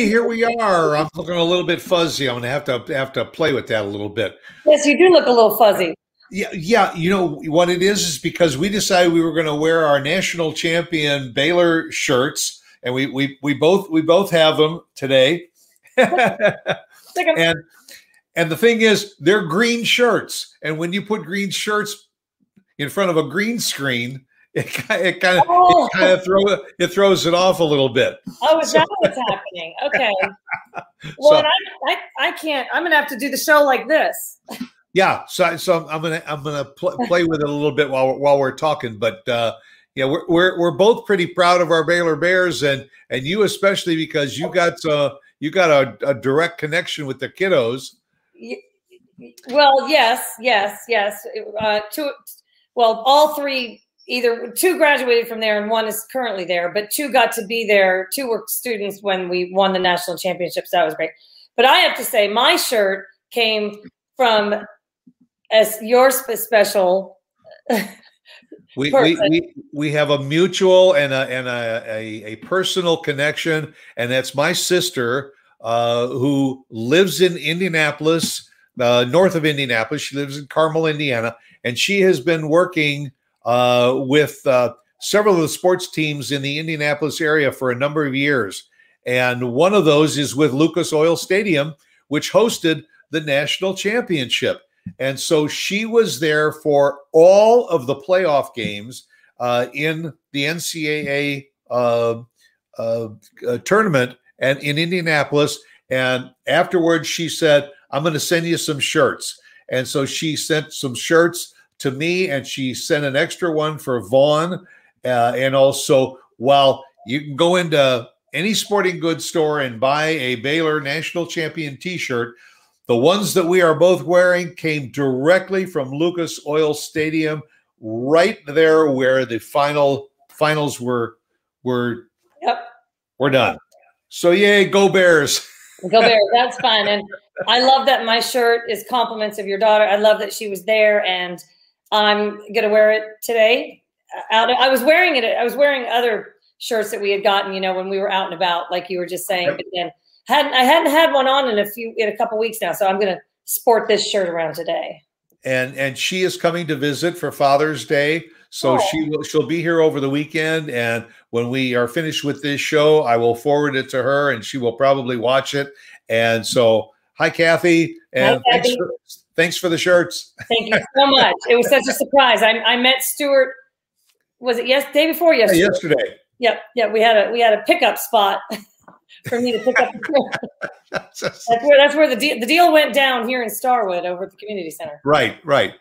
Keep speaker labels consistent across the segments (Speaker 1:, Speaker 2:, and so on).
Speaker 1: hey, here we are. I'm looking a little bit fuzzy. I'm gonna have to have to play with that a little bit.
Speaker 2: Yes, you do look a little fuzzy.
Speaker 1: Yeah, yeah. You know what it is is because we decided we were going to wear our national champion Baylor shirts, and we we we both we both have them today. and and the thing is, they're green shirts, and when you put green shirts in front of a green screen, it, it kind of oh. it kind of throw it throws it off a little bit.
Speaker 2: Oh, is so. that what's happening? Okay. Well, so, I, I I can't. I'm gonna have to do the show like this.
Speaker 1: Yeah, so so I'm gonna I'm gonna pl- play with it a little bit while while we're talking, but. uh yeah, we're, we're we're both pretty proud of our Baylor Bears, and and you especially because you got uh you got a, a direct connection with the kiddos.
Speaker 2: Well, yes, yes, yes. Uh, two, well, all three, either two graduated from there and one is currently there, but two got to be there. Two were students when we won the national championships. That was great. But I have to say, my shirt came from as your special.
Speaker 1: we, we, we, we have a mutual and a and a, a, a personal connection, and that's my sister uh, who lives in Indianapolis, uh, north of Indianapolis. She lives in Carmel, Indiana, and she has been working with uh, several of the sports teams in the Indianapolis area for a number of years. And one of those is with Lucas Oil Stadium, which hosted the national championship. And so she was there for all of the playoff games uh, in the NCAA uh, uh, uh, tournament and in Indianapolis. And afterwards, she said, I'm going to send you some shirts. And so she sent some shirts to me and she sent an extra one for Vaughn. Uh, and also, while you can go into any sporting goods store and buy a Baylor national champion t shirt, the ones that we are both wearing came directly from Lucas Oil Stadium, right there where the final finals were were
Speaker 2: yep.
Speaker 1: were done. So yay, go Bears.
Speaker 2: go Bears. That's fun. And I love that my shirt is compliments of your daughter. I love that she was there and I'm gonna wear it today. Out I was wearing it, I was wearing other shirts that we had gotten, you know, when we were out and about, like you were just saying, but then hadn't I hadn't had one on in a few in a couple weeks now, so I'm going to sport this shirt around today.
Speaker 1: And and she is coming to visit for Father's Day, so oh. she will she'll be here over the weekend. And when we are finished with this show, I will forward it to her, and she will probably watch it. And so, hi, Kathy, and hi, Kathy. Thanks, for, thanks for the shirts.
Speaker 2: Thank you so much. it was such a surprise. I, I met Stuart. Was it yes day before yesterday?
Speaker 1: Yeah, yesterday.
Speaker 2: Yep, yeah. We had a we had a pickup spot. for me to pick up. that's, where that's where the deal the deal went down here in Starwood over at the community center.
Speaker 1: Right, right.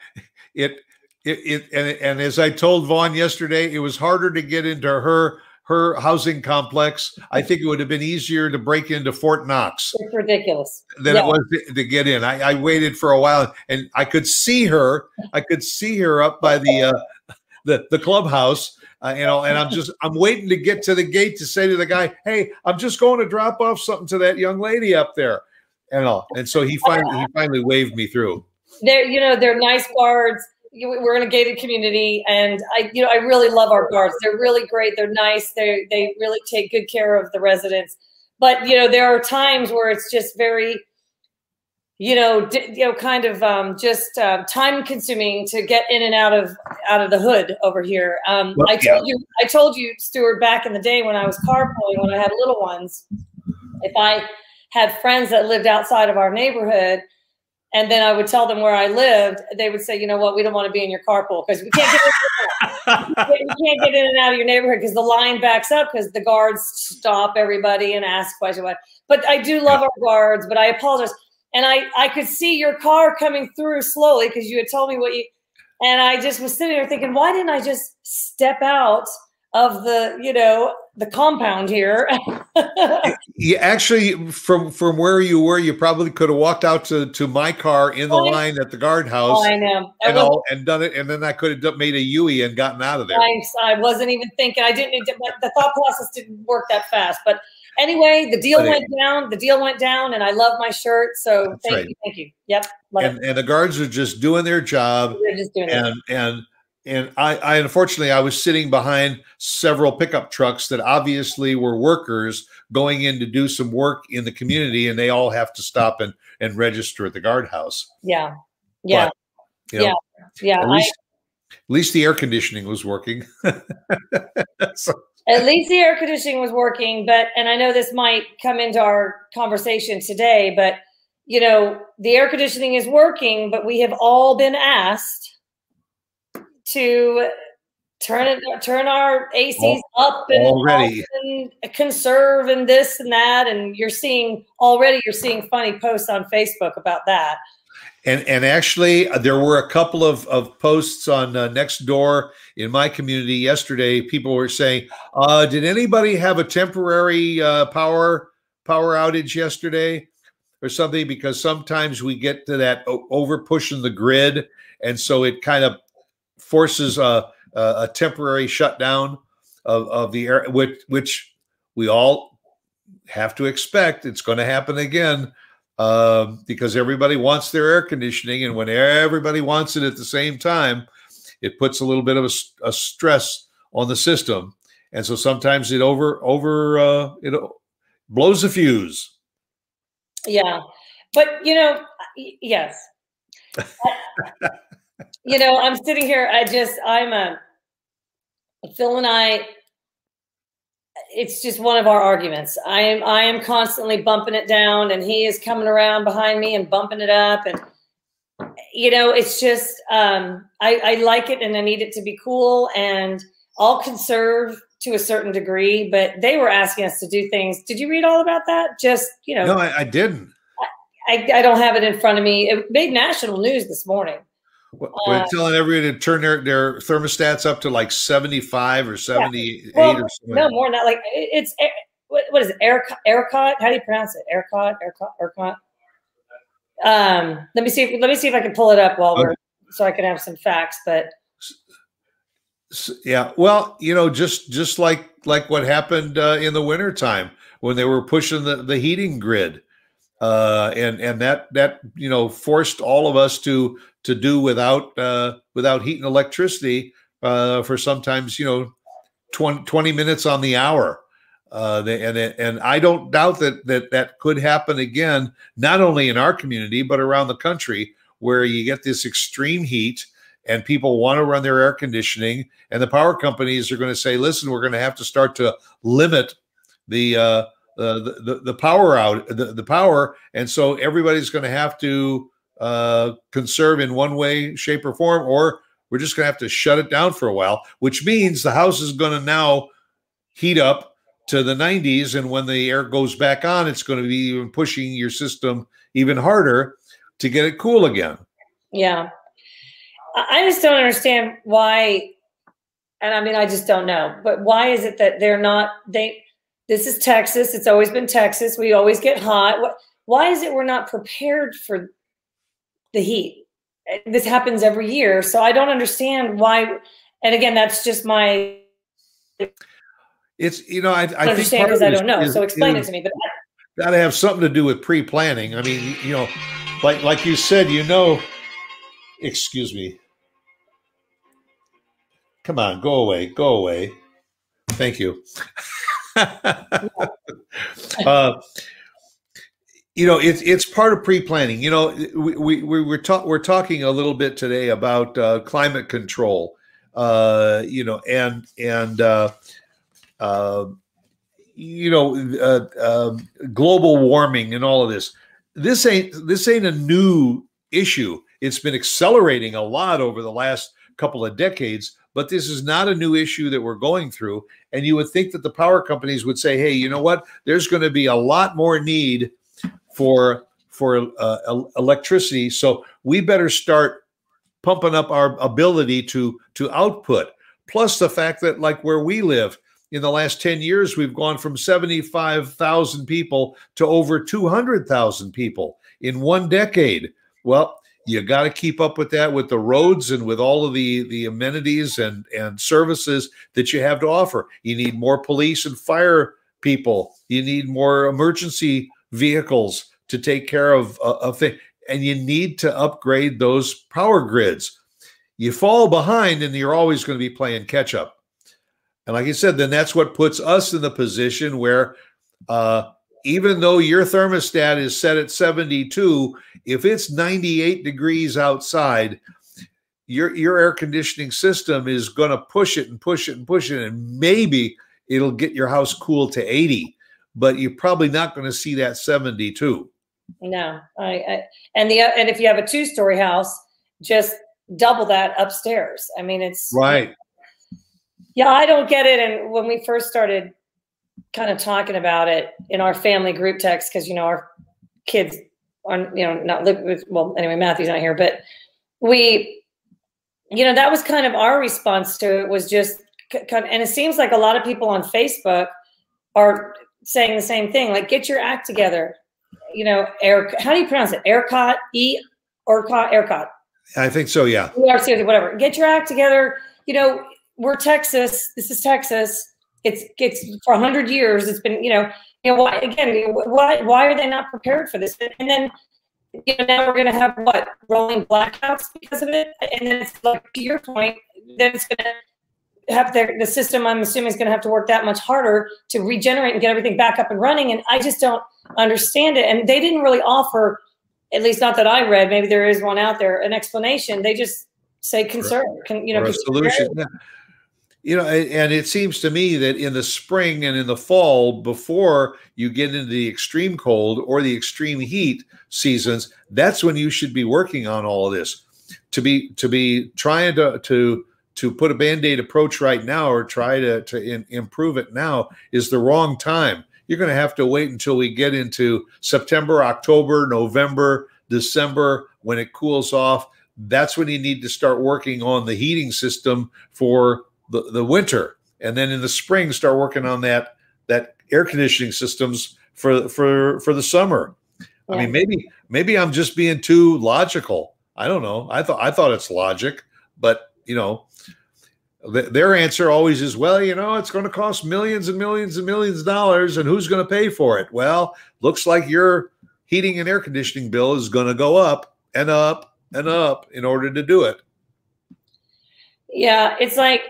Speaker 1: It it, it and and as I told Vaughn yesterday, it was harder to get into her her housing complex. I think it would have been easier to break into Fort Knox.
Speaker 2: It's ridiculous.
Speaker 1: Than yeah. it was to, to get in. I, I, waited for a while, and I could see her. I could see her up by the uh, the the clubhouse uh, you know, and I'm just I'm waiting to get to the gate to say to the guy, "Hey, I'm just going to drop off something to that young lady up there," and all. And so he finally he finally waved me through.
Speaker 2: They're you know they're nice guards. We're in a gated community, and I you know I really love our guards. They're really great. They're nice. They they really take good care of the residents. But you know there are times where it's just very you know, d- you know, kind of um, just uh, time consuming to get in and out of out of the hood over here. Um, well, I told yeah. you, I told you, Stuart, back in the day when I was carpooling, when I had little ones, if I had friends that lived outside of our neighborhood, and then I would tell them where I lived, they would say, you know what, we don't want to be in your carpool because we can't get in, we can't get in and out of your neighborhood because the line backs up because the guards stop everybody and ask questions. But I do love our guards, but I apologize. And I I could see your car coming through slowly because you had told me what you and I just was sitting there thinking, why didn't I just step out of the you know the compound here?
Speaker 1: you actually from from where you were, you probably could have walked out to to my car in the oh, line at the oh, guardhouse.
Speaker 2: Oh, I know,
Speaker 1: and all and done it, and then I could have made a Yui and gotten out of there.
Speaker 2: I, I wasn't even thinking. I didn't. The thought process didn't work that fast, but anyway, the deal went down. The deal went down, and I love my shirt. So thank right. you, thank you. Yep.
Speaker 1: And, and, the guards are just doing their job.
Speaker 2: They're just doing
Speaker 1: and, and and I, I unfortunately I was sitting behind several pickup trucks that obviously were workers going in to do some work in the community, and they all have to stop and and register at the guardhouse.
Speaker 2: Yeah, yeah,
Speaker 1: but, you know,
Speaker 2: yeah, yeah.
Speaker 1: At least, I, at least the air conditioning was working.
Speaker 2: so. At least the air conditioning was working, but and I know this might come into our conversation today, but you know the air conditioning is working, but we have all been asked to turn it turn our ACs up and
Speaker 1: already.
Speaker 2: and conserve and this and that and you're seeing already you're seeing funny posts on Facebook about that.
Speaker 1: And and actually uh, there were a couple of of posts on uh, Nextdoor in my community yesterday. People were saying uh, did anybody have a temporary uh, power power outage yesterday or something? Because sometimes we get to that over pushing the grid and so it kind of forces a, a, temporary shutdown of, of the air, which, which we all have to expect. It's going to happen again uh, because everybody wants their air conditioning. And when everybody wants it at the same time, it puts a little bit of a, a stress on the system. And so sometimes it over, over, uh, it blows the fuse.
Speaker 2: Yeah. But, you know, yes. you know, I'm sitting here. I just, I'm a, Phil and I, it's just one of our arguments. I am, I am constantly bumping it down and he is coming around behind me and bumping it up. And, you know, it's just, um, I, I like it and I need it to be cool and I'll conserve to a certain degree, but they were asking us to do things. Did you read all about that? Just, you know,
Speaker 1: no, I, I didn't.
Speaker 2: I, I, don't have it in front of me. It made national news this morning.
Speaker 1: We're uh, telling everybody to turn their, their thermostats up to like 75 or 78 yeah. well, or something.
Speaker 2: No, more than that. Like it's, what, what is it? ERCOT? How do you pronounce it? ERCOT? ERCOT? ERCOT? Um, let me see. If, let me see if I can pull it up while okay. we're, so I can have some facts, but.
Speaker 1: Yeah. Well, you know, just, just like, like what happened uh, in the wintertime when they were pushing the, the heating grid uh, and and that that you know forced all of us to to do without uh, without heat and electricity uh, for sometimes you know 20, 20 minutes on the hour. Uh, and and I don't doubt that that that could happen again, not only in our community but around the country, where you get this extreme heat and people want to run their air conditioning, and the power companies are going to say, "Listen, we're going to have to start to limit the uh, the, the, the power out the, the power. And so everybody's going to have to uh, conserve in one way shape or form or we're just going to have to shut it down for a while which means the house is going to now heat up to the 90s and when the air goes back on it's going to be even pushing your system even harder to get it cool again.
Speaker 2: Yeah. I just don't understand why and i mean i just don't know but why is it that they're not they this is Texas. It's always been Texas. We always get hot. Why is it we're not prepared for the heat? This happens every year. So I don't understand why. And again, that's just my.
Speaker 1: It's, you know, I, I,
Speaker 2: understand because I don't know. Is, so explain is, it to me. But
Speaker 1: got to have something to do with pre planning. I mean, you know, like, like you said, you know, excuse me. Come on, go away, go away. Thank you. uh, you know, it's it's part of pre-planning. You know, we we, we we're talk, we're talking a little bit today about uh, climate control. Uh, you know, and and uh, uh, you know, uh, uh, global warming and all of this. This ain't this ain't a new issue. It's been accelerating a lot over the last couple of decades but this is not a new issue that we're going through. And you would think that the power companies would say, hey, you know what? There's going to be a lot more need for for uh, electricity, so we better start pumping up our ability to to output. Plus the fact that like where we live, in the last 10 years, we've gone from 75,000 people to over 200,000 people in one decade. Well, you got to keep up with that with the roads and with all of the the amenities and and services that you have to offer. You need more police and fire people. You need more emergency vehicles to take care of uh, of things and you need to upgrade those power grids. You fall behind and you're always going to be playing catch up. And like I said, then that's what puts us in the position where uh, even though your thermostat is set at 72, if it's 98 degrees outside, your your air conditioning system is going to push it and push it and push it and maybe it'll get your house cool to 80 but you're probably not going to see that 72
Speaker 2: no I, I and the and if you have a two story house just double that upstairs. I mean it's
Speaker 1: right.
Speaker 2: Yeah i don't get it and when we first started kind of talking about it in our family group text because you know our kids are you know not live with well anyway matthew's not here but we you know, that was kind of our response to it was just, and it seems like a lot of people on Facebook are saying the same thing, like get your act together. You know, air, how do you pronounce it? ERCOT, E, ERCOT, ERCOT.
Speaker 1: I think so, yeah.
Speaker 2: Whatever. Get your act together. You know, we're Texas. This is Texas. It's it's for hundred years. It's been, you know, you know why again? Why why are they not prepared for this? And then you know, now we're going to have what rolling blackouts because of it, and then it's like to your point, then it's going to have the, the system. I'm assuming is going to have to work that much harder to regenerate and get everything back up and running. And I just don't understand it. And they didn't really offer, at least not that I read. Maybe there is one out there, an explanation. They just say conserve, can, you know,
Speaker 1: solution. Yeah you know and it seems to me that in the spring and in the fall before you get into the extreme cold or the extreme heat seasons that's when you should be working on all of this. To be to be trying to to to put a band-aid approach right now or try to to in, improve it now is the wrong time. You're going to have to wait until we get into september october november december when it cools off. That's when you need to start working on the heating system for the, the winter. And then in the spring start working on that that air conditioning systems for for for the summer. Yeah. i mean maybe maybe i'm just being too logical. I don't know. I thought i thought it's logic but you know th- their answer always is well you know it's going to cost millions and millions and millions of dollars and who's going to pay for it? Well looks like your heating and air conditioning bill is going to go up and up and up in order to do it.
Speaker 2: Yeah it's like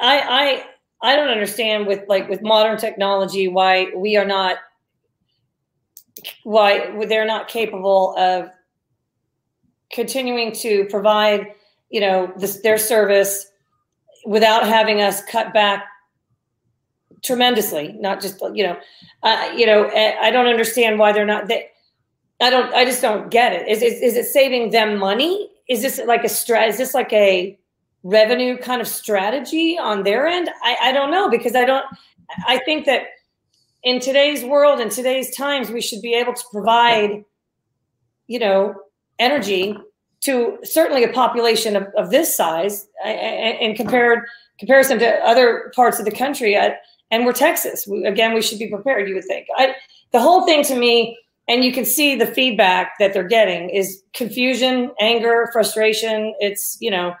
Speaker 2: I I I don't understand with like with modern technology why we are not why they're not capable of continuing to provide you know this, their service without having us cut back tremendously not just you know uh, you know i don't understand why they're not they, i don't i just don't get it. Is, is, is it saving them money? Is this like a strat is this like a revenue kind of strategy on their end? I, I don't know because I don't, I think that in today's world, in today's times, we should be able to provide, you know, energy to certainly a population of, of this size and compared comparison to other parts of the country. I, and we're Texas. We, again, we should be prepared. You would think. I, the whole thing to me, and you can see the feedback that they're getting is confusion, anger, frustration. It's you know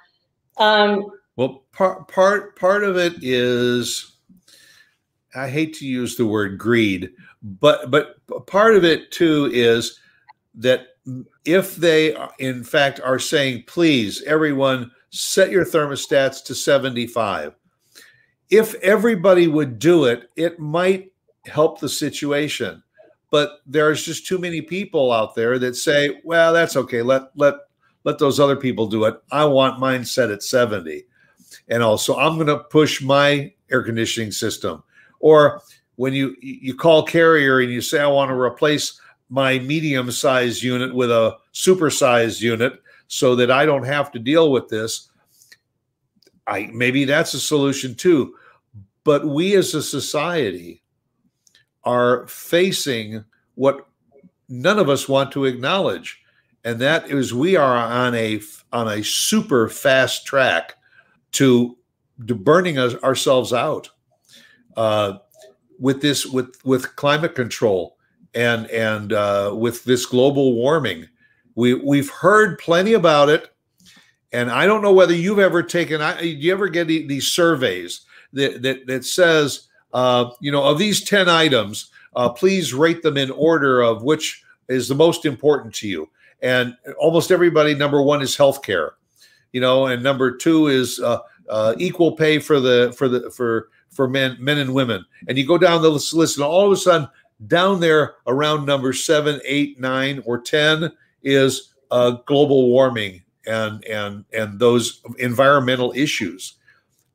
Speaker 2: um,
Speaker 1: well, part part part of it is, I hate to use the word greed, but but part of it too is that if they in fact are saying, please, everyone, set your thermostats to 75. If everybody would do it, it might help the situation. But there's just too many people out there that say, well, that's okay. Let let let those other people do it. I want mine set at 70. And also, I'm going to push my air conditioning system. Or when you you call carrier and you say I want to replace my medium sized unit with a super sized unit so that I don't have to deal with this, I maybe that's a solution too. But we as a society are facing what none of us want to acknowledge and that is we are on a on a super fast track to, to burning us, ourselves out uh, with this with with climate control and and uh, with this global warming. We we've heard plenty about it, and I don't know whether you've ever taken. I, you ever get these surveys that that that says uh, you know of these ten items, uh, please rate them in order of which is the most important to you and almost everybody number one is healthcare you know, and number two is uh, uh, equal pay for the for the for for men men and women. And you go down the list, and all of a sudden, down there around number seven, eight, nine, or ten is uh, global warming and and and those environmental issues.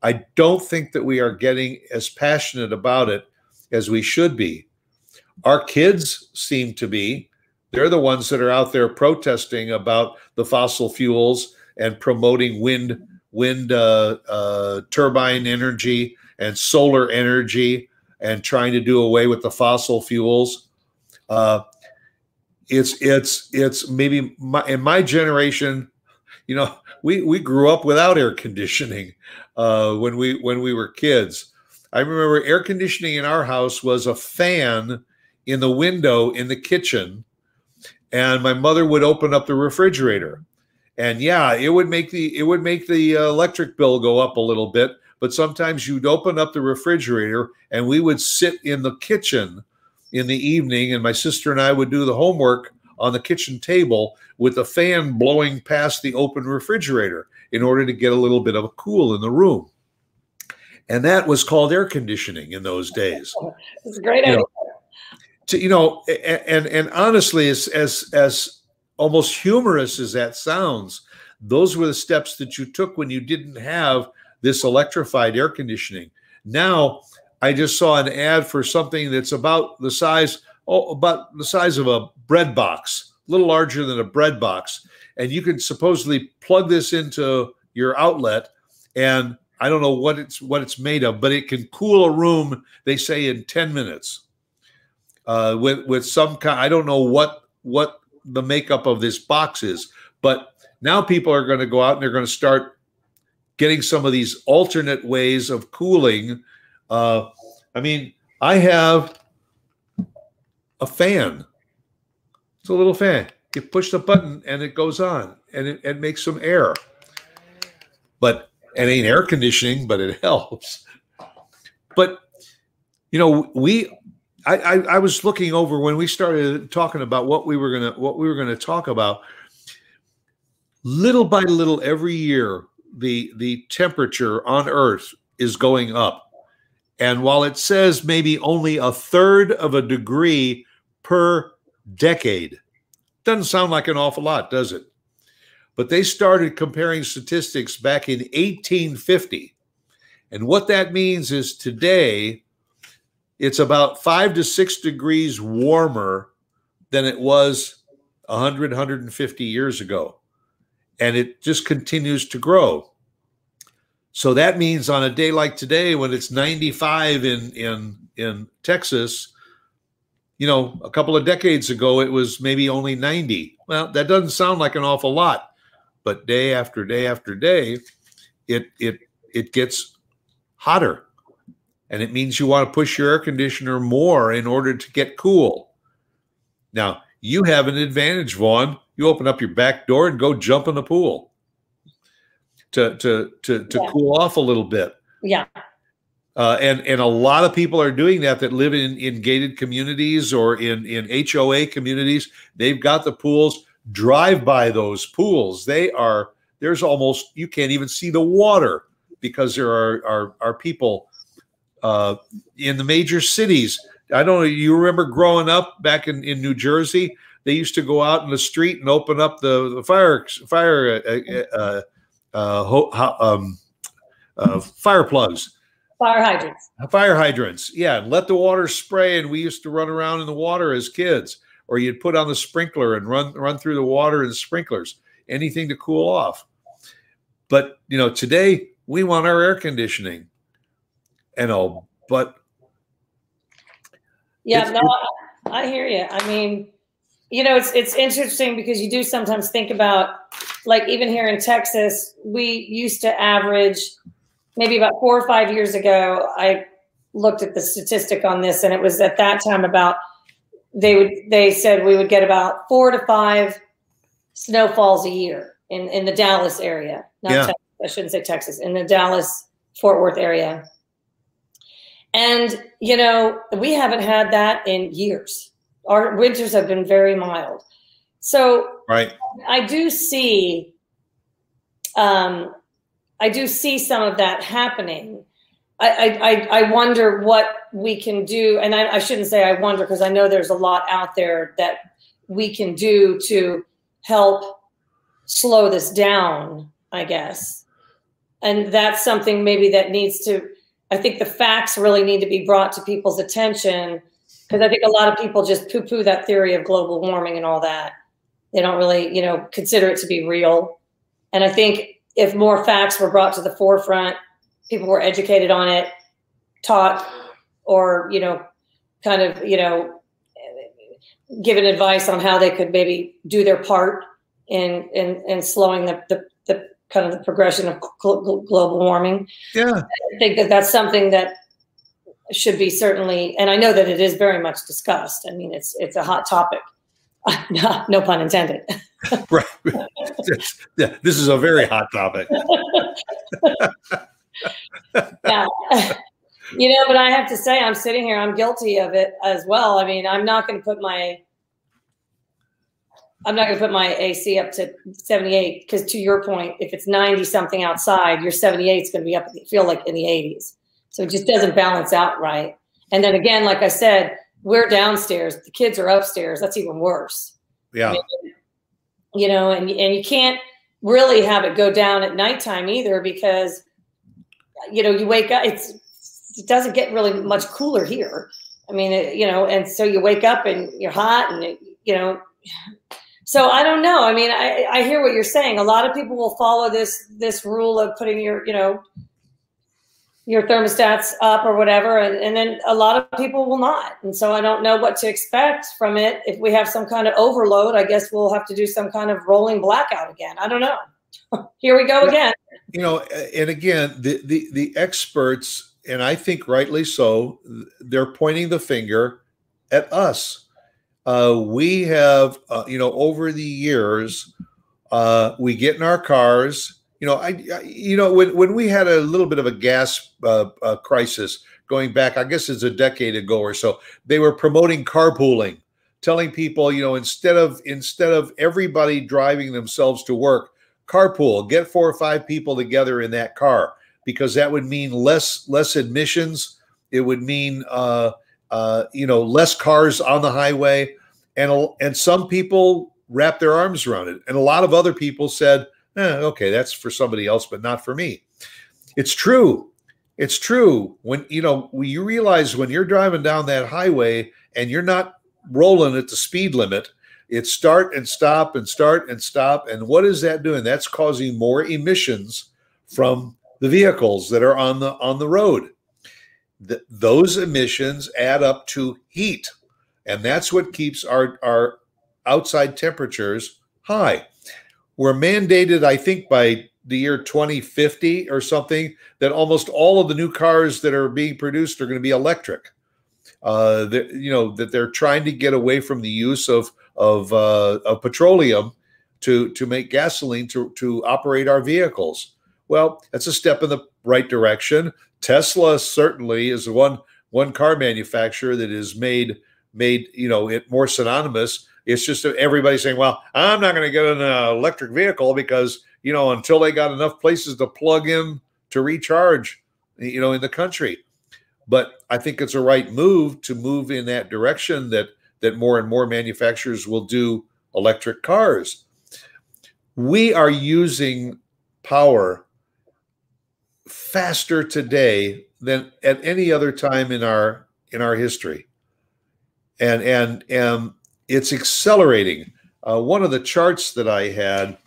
Speaker 1: I don't think that we are getting as passionate about it as we should be. Our kids seem to be. They're the ones that are out there protesting about the fossil fuels and promoting wind wind uh, uh, turbine energy and solar energy and trying to do away with the fossil fuels. Uh, it's it's it's maybe my, in my generation, you know, we we grew up without air conditioning uh, when we when we were kids. I remember air conditioning in our house was a fan in the window in the kitchen, and my mother would open up the refrigerator, and yeah, it would make the it would make the uh, electric bill go up a little bit. But sometimes you'd open up the refrigerator, and we would sit in the kitchen in the evening, and my sister and I would do the homework on the kitchen table with the fan blowing past the open refrigerator in order to get a little bit of a cool in the room. And that was called air conditioning in those days.
Speaker 2: It's a great you idea.
Speaker 1: Know, to, you know, and and honestly, as as as almost humorous as that sounds, those were the steps that you took when you didn't have this electrified air conditioning. Now, I just saw an ad for something that's about the size, oh, about the size of a bread box, a little larger than a bread box, and you can supposedly plug this into your outlet, and I don't know what it's what it's made of, but it can cool a room. They say in ten minutes. Uh, with with some kind, I don't know what what the makeup of this box is, but now people are going to go out and they're going to start getting some of these alternate ways of cooling. Uh, I mean, I have a fan. It's a little fan. You push the button and it goes on and it, it makes some air. But it ain't air conditioning, but it helps. But you know, we I, I, I was looking over when we started talking about what we were gonna what we were gonna talk about. Little by little, every year, the the temperature on Earth is going up, and while it says maybe only a third of a degree per decade, doesn't sound like an awful lot, does it? But they started comparing statistics back in 1850, and what that means is today it's about five to six degrees warmer than it was 100, 150 years ago. And it just continues to grow. So that means on a day like today, when it's 95 in, in, in Texas, you know, a couple of decades ago, it was maybe only 90. Well, that doesn't sound like an awful lot, but day after day after day, it, it, it gets hotter and it means you want to push your air conditioner more in order to get cool. Now, you have an advantage, Vaughn. You open up your back door and go jump in the pool to to to to yeah. cool off a little bit.
Speaker 2: Yeah.
Speaker 1: Uh, and and a lot of people are doing that that live in in gated communities or in in HOA communities. They've got the pools. Drive by those pools. They are there's almost you can't even see the water because there are are, are people uh, in the major cities. I don't know. You remember growing up back in, in New Jersey? They used to go out in the street and open up the, the fire fire uh, uh, uh, ho, um, uh, fire plugs,
Speaker 2: fire hydrants,
Speaker 1: fire hydrants. Yeah, and let the water spray. And we used to run around in the water as kids, or you'd put on the sprinkler and run run through the water and sprinklers, anything to cool off. But you know, today we want our air conditioning and all, but
Speaker 2: yeah, no, I, I hear you. I mean, you know, it's it's interesting because you do sometimes think about like even here in Texas, we used to average maybe about four or five years ago. I looked at the statistic on this, and it was at that time about they would they said we would get about four to five snowfalls a year in in the Dallas area. Not yeah. Texas, I shouldn't say Texas in the Dallas Fort Worth area. And, you know, we haven't had that in years. Our winters have been very mild. So
Speaker 1: right.
Speaker 2: I do see um, I do see some of that happening. I, I, I wonder what we can do, and I, I shouldn't say I wonder because I know there's a lot out there that we can do to help slow this down, I guess. And that's something maybe that needs to, I think the facts really need to be brought to people's attention because I think a lot of people just poo poo that theory of global warming and all that. They don't really, you know, consider it to be real. And I think if more facts were brought to the forefront, people were educated on it, taught, or, you know, kind of, you know, given advice on how they could maybe do their part in in, in slowing the, the, the kind of the progression of global warming.
Speaker 1: Yeah,
Speaker 2: I think that that's something that should be certainly, and I know that it is very much discussed. I mean, it's it's a hot topic. no pun intended.
Speaker 1: right. Yeah, this is a very hot topic.
Speaker 2: yeah. You know, but I have to say, I'm sitting here, I'm guilty of it as well. I mean, I'm not going to put my I'm not going to put my AC up to 78 because, to your point, if it's 90 something outside, your 78 is going to be up, feel like in the 80s. So it just doesn't balance out right. And then again, like I said, we're downstairs, the kids are upstairs. That's even worse.
Speaker 1: Yeah. I mean,
Speaker 2: you know, and, and you can't really have it go down at nighttime either because, you know, you wake up, it's, it doesn't get really much cooler here. I mean, it, you know, and so you wake up and you're hot and, it, you know, so I don't know. I mean, I, I hear what you're saying. A lot of people will follow this this rule of putting your, you know, your thermostats up or whatever, and, and then a lot of people will not. And so I don't know what to expect from it. If we have some kind of overload, I guess we'll have to do some kind of rolling blackout again. I don't know. Here we go again.
Speaker 1: You know, and again, the the the experts, and I think rightly so, they're pointing the finger at us uh, we have, uh, you know, over the years, uh, we get in our cars. You know, I, I, you know, when when we had a little bit of a gas uh, uh, crisis going back, I guess it's a decade ago or so, they were promoting carpooling, telling people, you know, instead of instead of everybody driving themselves to work, carpool, get four or five people together in that car because that would mean less less admissions. It would mean uh, uh, you know, less cars on the highway, and and some people wrapped their arms around it, and a lot of other people said, eh, "Okay, that's for somebody else, but not for me." It's true. It's true. When you know, when you realize when you're driving down that highway and you're not rolling at the speed limit, it's start and stop and start and stop. And what is that doing? That's causing more emissions from the vehicles that are on the on the road th- those emissions add up to heat. And that's what keeps our, our outside temperatures high. We're mandated, I think, by the year 2050 or something, that almost all of the new cars that are being produced are going to be electric. Uh, you know that they're trying to get away from the use of of, uh, of petroleum to to make gasoline to to operate our vehicles. Well, that's a step in the right direction. Tesla certainly is the one one car manufacturer that is made made you know it more synonymous. It's just everybody saying, "Well, I'm not going to get an uh, electric vehicle because you know until they got enough places to plug in to recharge, you know, in the country." But I think it's a right move to move in that direction that that more and more manufacturers will do electric cars. We are using power faster today than at any other time in our in our history. And and and it's accelerating. Uh, one of the charts that i had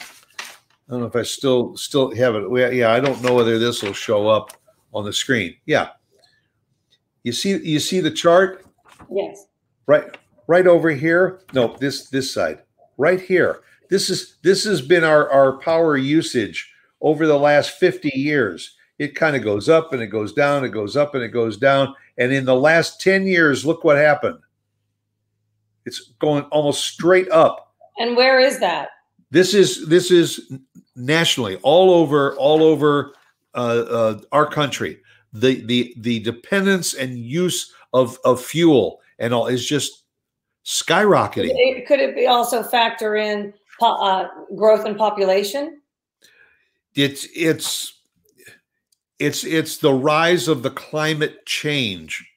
Speaker 1: i don't know if i still still have it. Yeah i don't know whether this will show up on the screen. Yeah. You see you see the chart?
Speaker 2: Yes.
Speaker 1: Right right over here? No this this side. Right here. This is this has been our our power usage over the last 50 years. It kind of goes up and it goes down, it goes up and it goes down. And in the last 10 years, look what happened. It's going almost straight up.
Speaker 2: And where is that?
Speaker 1: This is this is nationally all over all over uh, uh, our country. The the the dependence and use of of fuel and all is just skyrocketing.
Speaker 2: Could it, could it be also factor in uh, growth in population?
Speaker 1: It's it's it's it's the rise of the climate change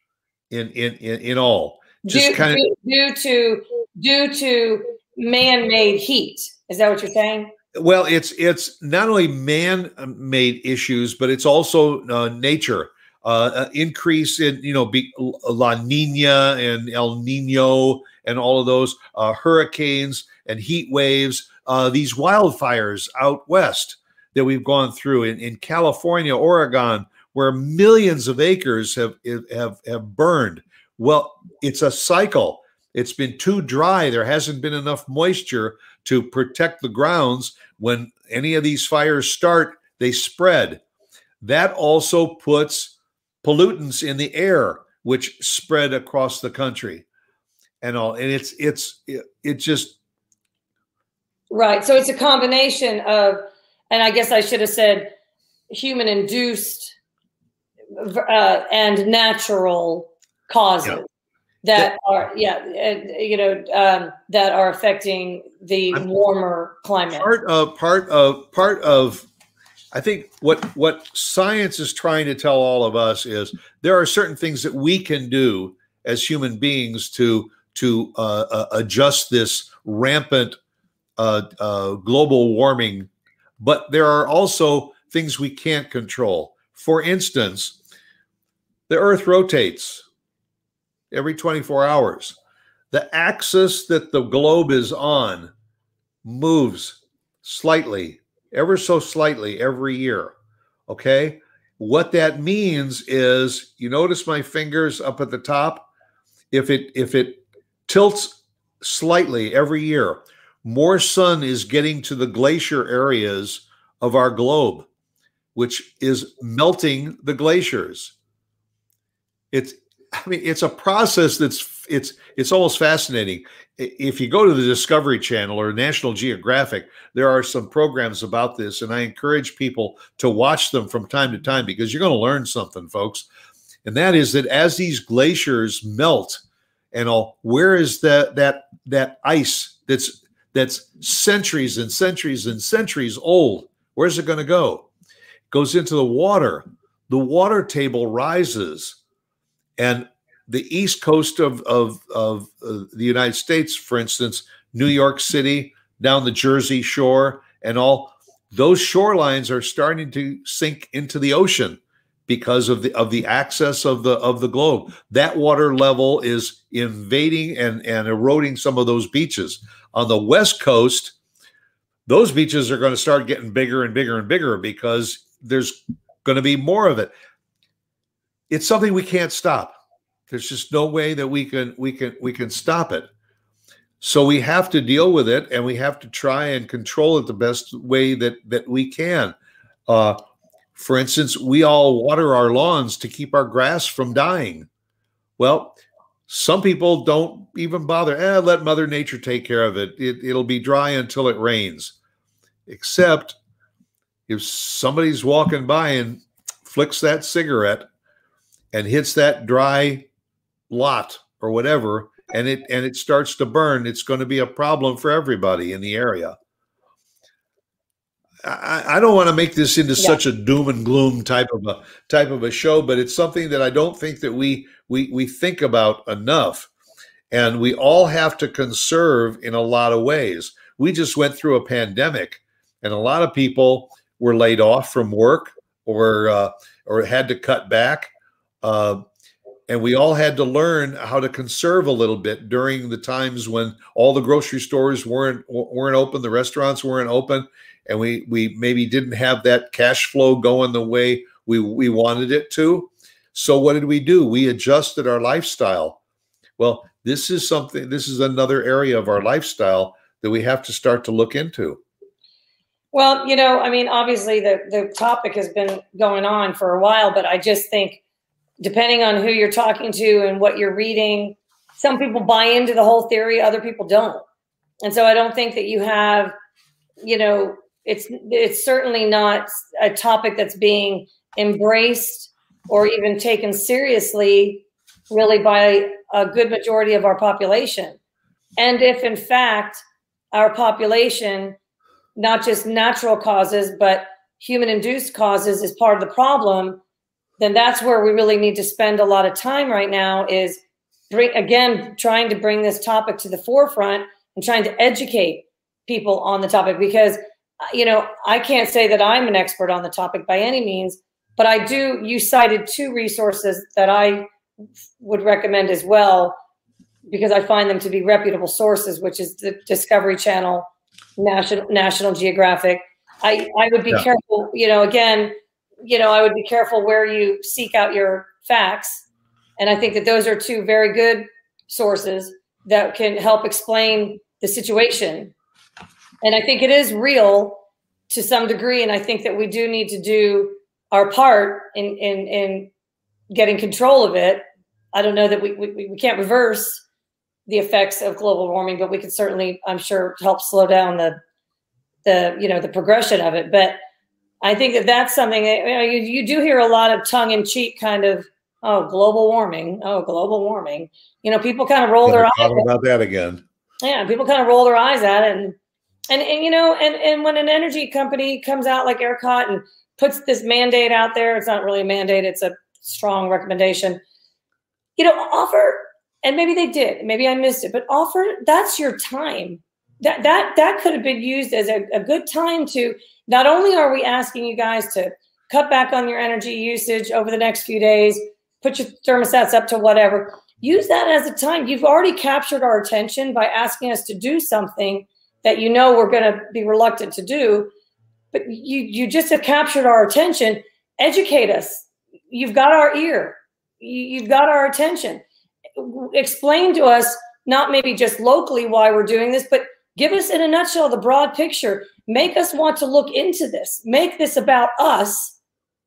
Speaker 1: in in in, in all.
Speaker 2: Just due, kind of due to due to man-made heat. Is that what you're saying?
Speaker 1: Well it's it's not only man-made issues but it's also uh, nature. Uh, increase in you know be, la nina and el nino and all of those uh, hurricanes and heat waves. Uh, these wildfires out west that we've gone through in, in California, Oregon, where millions of acres have have have burned. Well, it's a cycle. It's been too dry. There hasn't been enough moisture to protect the grounds. When any of these fires start, they spread. That also puts pollutants in the air, which spread across the country, and all. And it's it's it, it just
Speaker 2: right. So it's a combination of and I guess I should have said human induced uh, and natural causes yeah. that are yeah you know um, that are affecting the I'm, warmer climate
Speaker 1: part of part of part of I think what what science is trying to tell all of us is there are certain things that we can do as human beings to to uh, uh, adjust this rampant uh, uh global warming but there are also things we can't control. For instance, the earth rotates every 24 hours. The axis that the globe is on moves slightly, ever so slightly every year. Okay. What that means is you notice my fingers up at the top. If it if it tilts slightly every year, more sun is getting to the glacier areas of our globe, which is melting the glaciers. It's, I mean, it's a process that's it's it's almost fascinating. If you go to the Discovery Channel or National Geographic, there are some programs about this, and I encourage people to watch them from time to time because you're going to learn something, folks. And that is that as these glaciers melt, and all, where is that that that ice that's that's centuries and centuries and centuries old. Where's it going to go? It goes into the water. The water table rises, and the east coast of of, of uh, the United States, for instance, New York City, down the Jersey Shore, and all those shorelines are starting to sink into the ocean because of the of the axis of the of the globe. That water level is invading and and eroding some of those beaches. On the west coast, those beaches are going to start getting bigger and bigger and bigger because there's going to be more of it. It's something we can't stop. There's just no way that we can we can we can stop it. So we have to deal with it and we have to try and control it the best way that that we can. Uh, for instance, we all water our lawns to keep our grass from dying. Well, some people don't even bother. Eh, let Mother Nature take care of it. it. It'll be dry until it rains. Except if somebody's walking by and flicks that cigarette and hits that dry lot or whatever, and it and it starts to burn, it's going to be a problem for everybody in the area. I, I don't want to make this into yeah. such a doom and gloom type of a type of a show, but it's something that I don't think that we we we think about enough. And we all have to conserve in a lot of ways. We just went through a pandemic, and a lot of people were laid off from work or uh, or had to cut back. Uh, and we all had to learn how to conserve a little bit during the times when all the grocery stores weren't weren't open, the restaurants weren't open, and we we maybe didn't have that cash flow going the way we we wanted it to. So what did we do? We adjusted our lifestyle. Well, this is something this is another area of our lifestyle that we have to start to look into.
Speaker 2: Well, you know, I mean, obviously the the topic has been going on for a while, but I just think depending on who you're talking to and what you're reading, some people buy into the whole theory, other people don't. And so I don't think that you have, you know, it's it's certainly not a topic that's being embraced or even taken seriously really by a good majority of our population. And if in fact our population not just natural causes but human induced causes is part of the problem, then that's where we really need to spend a lot of time right now is bring again trying to bring this topic to the forefront and trying to educate people on the topic because uh, you know I can't say that I'm an expert on the topic by any means, but I do you cited two resources that I would recommend as well because I find them to be reputable sources, which is the Discovery Channel, National National Geographic. I, I would be yeah. careful, you know, again, you know, I would be careful where you seek out your facts. And I think that those are two very good sources that can help explain the situation. And I think it is real to some degree. And I think that we do need to do our part in in in getting control of it. I don't know that we we, we can't reverse the effects of global warming, but we can certainly, I'm sure, help slow down the the you know the progression of it. But I think that that's something that, you, know, you, you do hear a lot of tongue in cheek kind of oh global warming, oh global warming. You know, people kind of roll their eyes
Speaker 1: about that again.
Speaker 2: Yeah, people kind of roll their eyes at it, and and and you know, and and when an energy company comes out like ERCOT and puts this mandate out there, it's not really a mandate; it's a strong recommendation. You know, offer and maybe they did maybe i missed it but offer that's your time. That that that could have been used as a, a good time to not only are we asking you guys to cut back on your energy usage over the next few days put your thermostats up to whatever use that as a time. You've already captured our attention by asking us to do something that you know we're going to be reluctant to do but you you just have captured our attention educate us you've got our ear you, you've got our attention explain to us not maybe just locally why we're doing this, but give us in a nutshell the broad picture. Make us want to look into this. Make this about us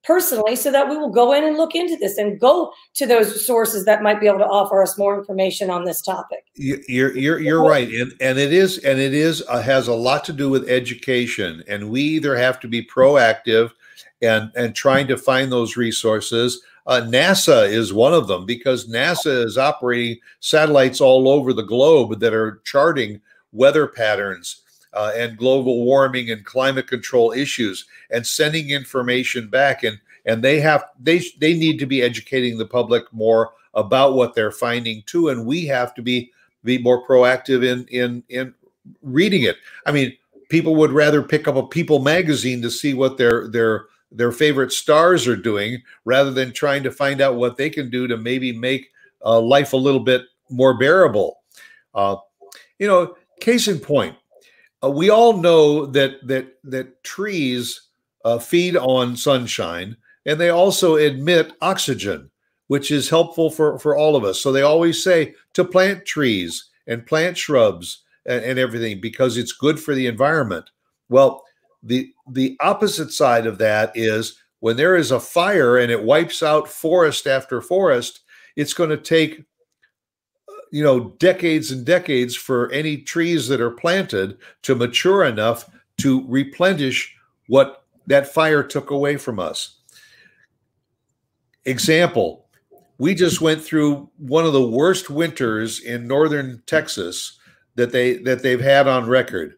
Speaker 2: personally so that we will go in and look into this and go to those sources that might be able to offer us more information on this topic.
Speaker 1: You're you're you're right and and it is and it is uh, has a lot to do with education and we either have to be proactive and and trying to find those resources. Uh, NASA is one of them because NASA is operating satellites all over the globe that are charting weather patterns uh, and global warming and climate control issues and sending information back. And and they have they they need to be educating the public more about what they're finding too. And we have to be be more proactive in in in reading it. I mean people would rather pick up a people magazine to see what their their their favorite stars are doing rather than trying to find out what they can do to maybe make uh, life a little bit more bearable. Uh, you know, case in point, uh, we all know that that that trees uh, feed on sunshine and they also emit oxygen, which is helpful for for all of us. So they always say to plant trees and plant shrubs and, and everything because it's good for the environment. Well, the the opposite side of that is when there is a fire and it wipes out forest after forest, it's going to take you know decades and decades for any trees that are planted to mature enough to replenish what that fire took away from us. Example, we just went through one of the worst winters in northern Texas that they that they've had on record.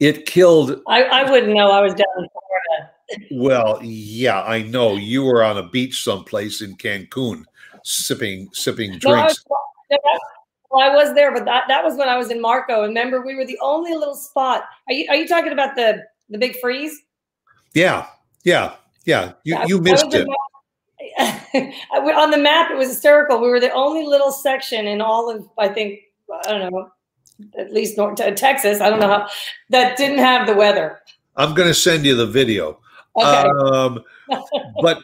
Speaker 1: It killed.
Speaker 2: I, I wouldn't know. I was down in
Speaker 1: Florida. Well, yeah, I know. You were on a beach someplace in Cancun, sipping sipping drinks. No, I, was,
Speaker 2: well, I was there, but that, that was when I was in Marco. And remember, we were the only little spot. Are you are you talking about the the big freeze?
Speaker 1: Yeah, yeah, yeah. You yeah, you missed it.
Speaker 2: on the map, it was hysterical. We were the only little section in all of, I think, I don't know, at least North Texas. I don't know how that didn't have the weather.
Speaker 1: I'm going to send you the video. Okay. Um, but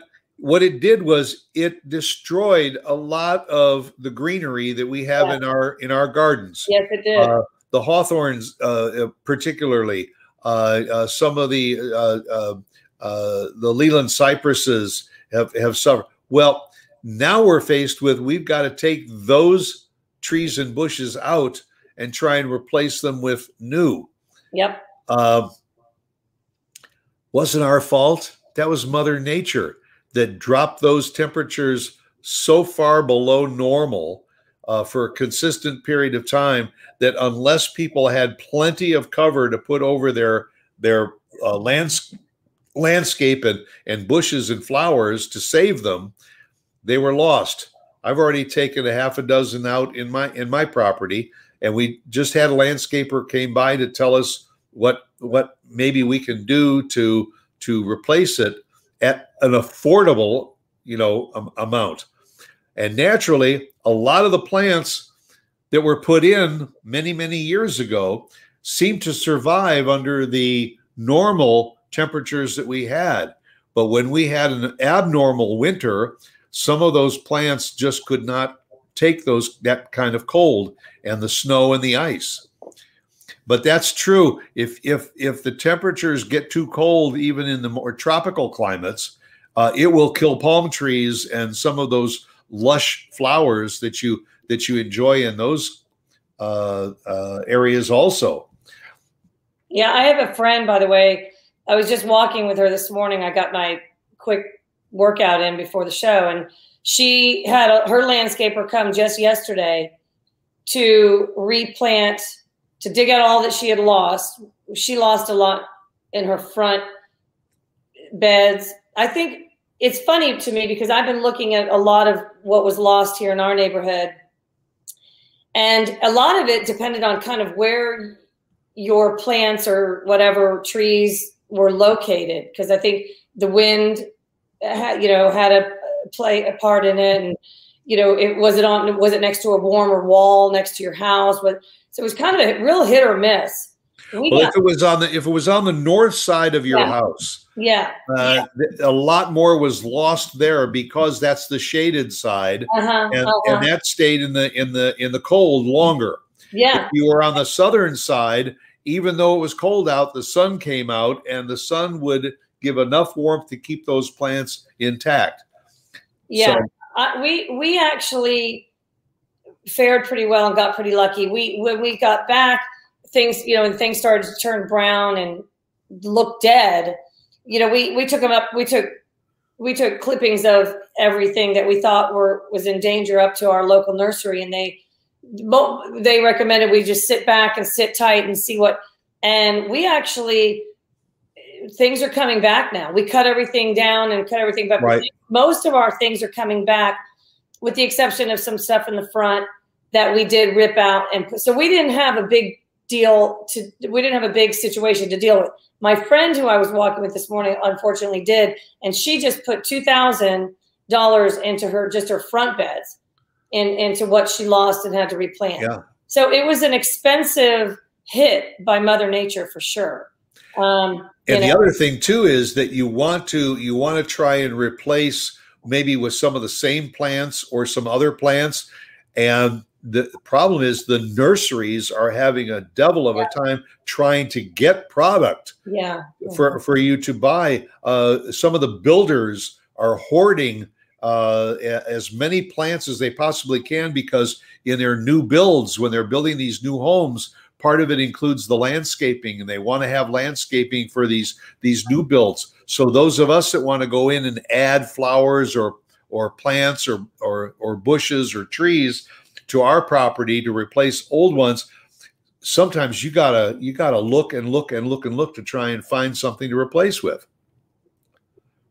Speaker 1: what it did was it destroyed a lot of the greenery that we have yeah. in our in our gardens.
Speaker 2: Yes, it did. Uh,
Speaker 1: the hawthorns, uh, particularly, uh, uh some of the uh, uh, the Leyland cypresses have have suffered. Well, now we're faced with we've got to take those trees and bushes out and try and replace them with new.
Speaker 2: Yep. Uh,
Speaker 1: wasn't our fault. That was Mother Nature that dropped those temperatures so far below normal uh, for a consistent period of time that unless people had plenty of cover to put over their their uh, lands landscape and, and bushes and flowers to save them, they were lost. I've already taken a half a dozen out in my in my property, and we just had a landscaper came by to tell us what what maybe we can do to to replace it at an affordable you know um, amount. And naturally, a lot of the plants that were put in many many years ago seem to survive under the normal temperatures that we had. But when we had an abnormal winter, some of those plants just could not take those that kind of cold and the snow and the ice. But that's true. If if if the temperatures get too cold, even in the more tropical climates, uh, it will kill palm trees and some of those lush flowers that you that you enjoy in those uh, uh, areas also.
Speaker 2: Yeah, I have a friend, by the way. I was just walking with her this morning. I got my quick workout in before the show, and she had a, her landscaper come just yesterday to replant, to dig out all that she had lost. She lost a lot in her front beds. I think it's funny to me because I've been looking at a lot of what was lost here in our neighborhood. And a lot of it depended on kind of where your plants or whatever trees were located. Because I think the wind, you know, had a play a part in it. And, you know, it was it on, was it next to a warmer wall next to your house? But so it was kind of a real hit or miss.
Speaker 1: We well, got, if it was on the if it was on the north side of your
Speaker 2: yeah.
Speaker 1: house,
Speaker 2: yeah.
Speaker 1: Uh,
Speaker 2: yeah.
Speaker 1: a lot more was lost there because that's the shaded side,
Speaker 2: uh-huh,
Speaker 1: and,
Speaker 2: uh-huh.
Speaker 1: and that stayed in the in the in the cold longer.
Speaker 2: Yeah.
Speaker 1: If you were on the southern side, even though it was cold out, the sun came out, and the sun would give enough warmth to keep those plants intact.
Speaker 2: Yeah, so, uh, we we actually fared pretty well and got pretty lucky. We when we got back things, you know, and things started to turn brown and look dead, you know, we we took them up. We took we took clippings of everything that we thought were was in danger up to our local nursery, and they they recommended we just sit back and sit tight and see what. And we actually things are coming back now. We cut everything down and cut everything back.
Speaker 1: Right.
Speaker 2: Most of our things are coming back, with the exception of some stuff in the front that we did rip out and put. So we didn't have a big deal to we didn't have a big situation to deal with. My friend who I was walking with this morning unfortunately did, and she just put two thousand dollars into her just her front beds and into what she lost and had to replant.
Speaker 1: Yeah.
Speaker 2: So it was an expensive hit by Mother Nature for sure. Um,
Speaker 1: and the know. other thing too is that you want to you want to try and replace maybe with some of the same plants or some other plants and the problem is the nurseries are having a devil of yeah. a time trying to get product
Speaker 2: yeah.
Speaker 1: for, for you to buy. Uh, some of the builders are hoarding uh, as many plants as they possibly can because in their new builds, when they're building these new homes, part of it includes the landscaping and they want to have landscaping for these these new builds. So those of us that want to go in and add flowers or or plants or or, or bushes or trees, to our property to replace old ones sometimes you gotta you gotta look and look and look and look to try and find something to replace with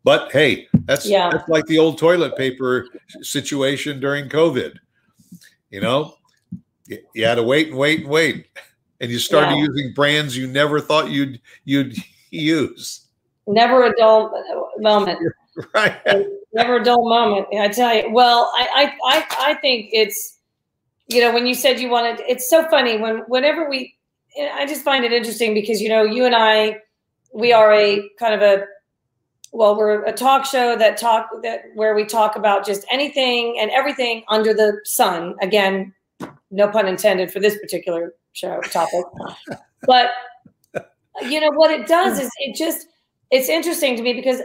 Speaker 1: but hey that's
Speaker 2: yeah.
Speaker 1: that's like the old toilet paper situation during covid you know you, you had to wait and wait and wait and you started yeah. using brands you never thought you'd you'd use
Speaker 2: never a dull moment
Speaker 1: right
Speaker 2: never a dull moment i tell you well i i i, I think it's you know, when you said you wanted, it's so funny when whenever we, I just find it interesting because you know, you and I, we are a kind of a, well, we're a talk show that talk that where we talk about just anything and everything under the sun. Again, no pun intended for this particular show topic, but you know what it does is it just it's interesting to me because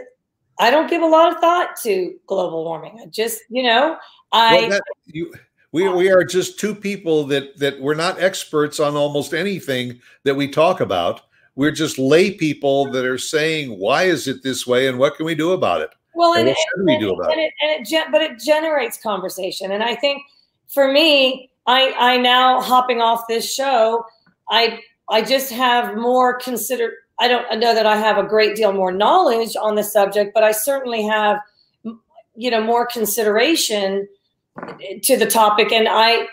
Speaker 2: I don't give a lot of thought to global warming. I just you know I.
Speaker 1: Well, that, you, we, we are just two people that that we're not experts on almost anything that we talk about. We're just lay people that are saying, "Why is it this way?" and what can we do about it?
Speaker 2: Well, and,
Speaker 1: what should we do about
Speaker 2: and it? And it, but it generates conversation, and I think for me, I I now hopping off this show, I I just have more consider. I don't know that I have a great deal more knowledge on the subject, but I certainly have, you know, more consideration eh, to the topic. And I,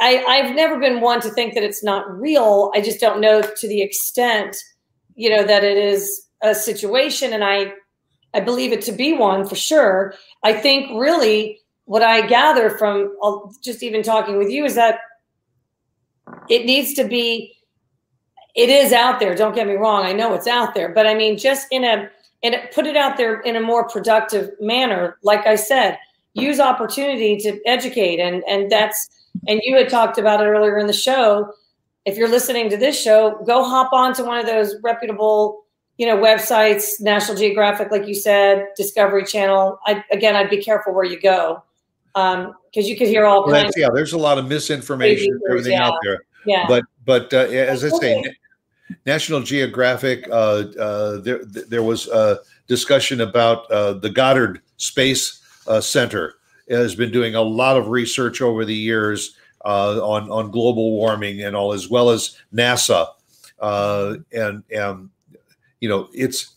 Speaker 2: I, I've never been one to think that it's not real. I just don't know to the extent, you know, that it is a situation. And I, I believe it to be one for sure. I think really what I gather from just even talking with you is that it needs to be it is out there. Don't get me wrong. I know it's out there. But i mean just in a and put it out there in a more productive manner. Like i said use opportunity to educate. And and that's and you had talked about it earlier in the show. If you're listening to this show go hop on to one of those reputable you know websites national geographic like you said discovery channel. I, again i'd be careful where you go because um, you could hear all
Speaker 1: well, kinds yeah there's a lot of misinformation everything yeah. out there.
Speaker 2: Yeah.
Speaker 1: But but uh, as i say National Geographic, uh, uh, there there was a discussion about uh, the Goddard Space uh, Center it has been doing a lot of research over the years uh, on on global warming and all, as well as NASA, uh, and and you know it's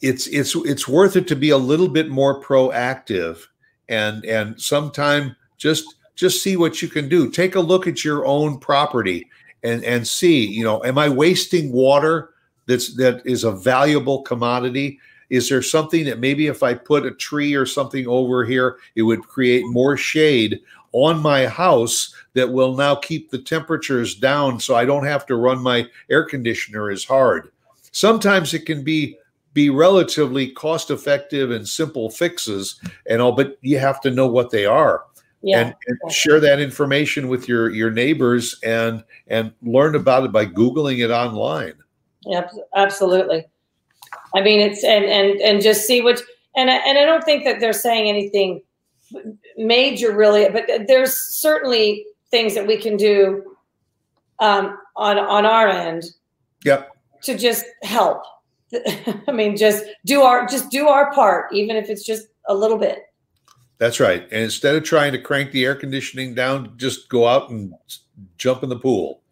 Speaker 1: it's it's it's worth it to be a little bit more proactive and and sometime just just see what you can do. Take a look at your own property and and see you know am i wasting water that's that is a valuable commodity? Is there something that maybe if i put a tree or something over here it would create more shade on my house that will now keep the temperatures down so i don't have to run my air conditioner as hard? Sometimes it can be be relatively cost effective and simple fixes and all but you have to know what they are. Yeah, and, and share that information with your your neighbors and and learn about it by googling it online.
Speaker 2: Yeah absolutely. I mean it's and and and just see what and I, and i don't think that they're saying anything major really but there's certainly things that we can do um, on on our end
Speaker 1: yep.
Speaker 2: to just help i mean just do our just do our part even if it's just a little bit
Speaker 1: that's right. And instead of trying to crank the air conditioning down, just go out and jump in the pool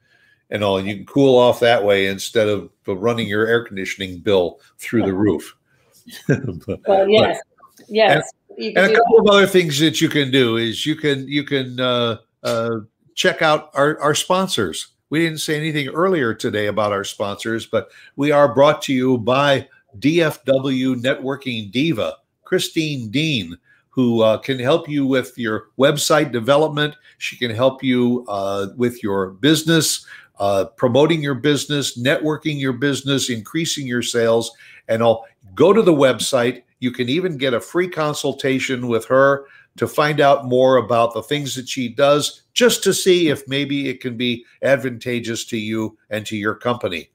Speaker 1: and all. And you can cool off that way instead of running your air conditioning bill through the roof.
Speaker 2: but, well, yes, but, yes.
Speaker 1: And, and a couple that. of other things that you can do is you can you can uh, uh, check out our, our sponsors. We didn't say anything earlier today about our sponsors, but we are brought to you by DFW Networking Diva, Christine Dean who uh, can help you with your website development. She can help you uh, with your business, uh, promoting your business, networking your business, increasing your sales, and all. Go to the website. You can even get a free consultation with her to find out more about the things that she does, just to see if maybe it can be advantageous to you and to your company.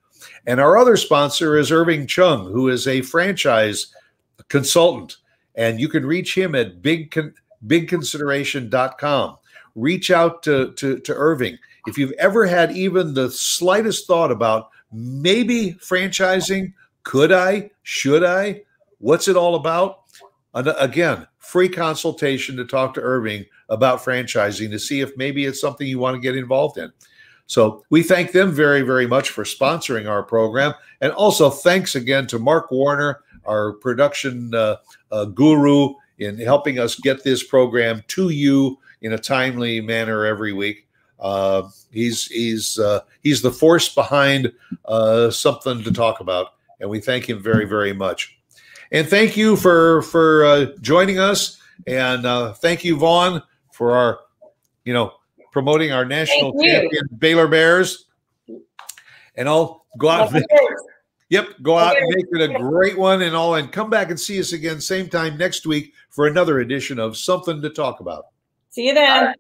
Speaker 1: And our other sponsor is Irving Chung, who is a franchise consultant and you can reach him at big bigconsideration.com. Reach out to, to, to Irving. If you've ever had even the slightest thought about maybe franchising, could I? Should I? What's it all about? And again, free consultation to talk to Irving about franchising to see if maybe it's something you want to get involved in. So we thank them very, very much for sponsoring our program. And also thanks again to Mark Warner, our production uh, uh, guru, in helping us get this program to you in a timely manner every week. Uh, he's he's uh, he's the force behind uh, something to talk about, and we thank him very, very much. And thank you for for uh, joining us, and thank you, Vaughn, for our you know promoting our national champion Baylor Bears. And I'll go out. And, yep, go out and make it a great one and all, and come back and see us again same time next week for another edition of Something to Talk About.
Speaker 2: See you then.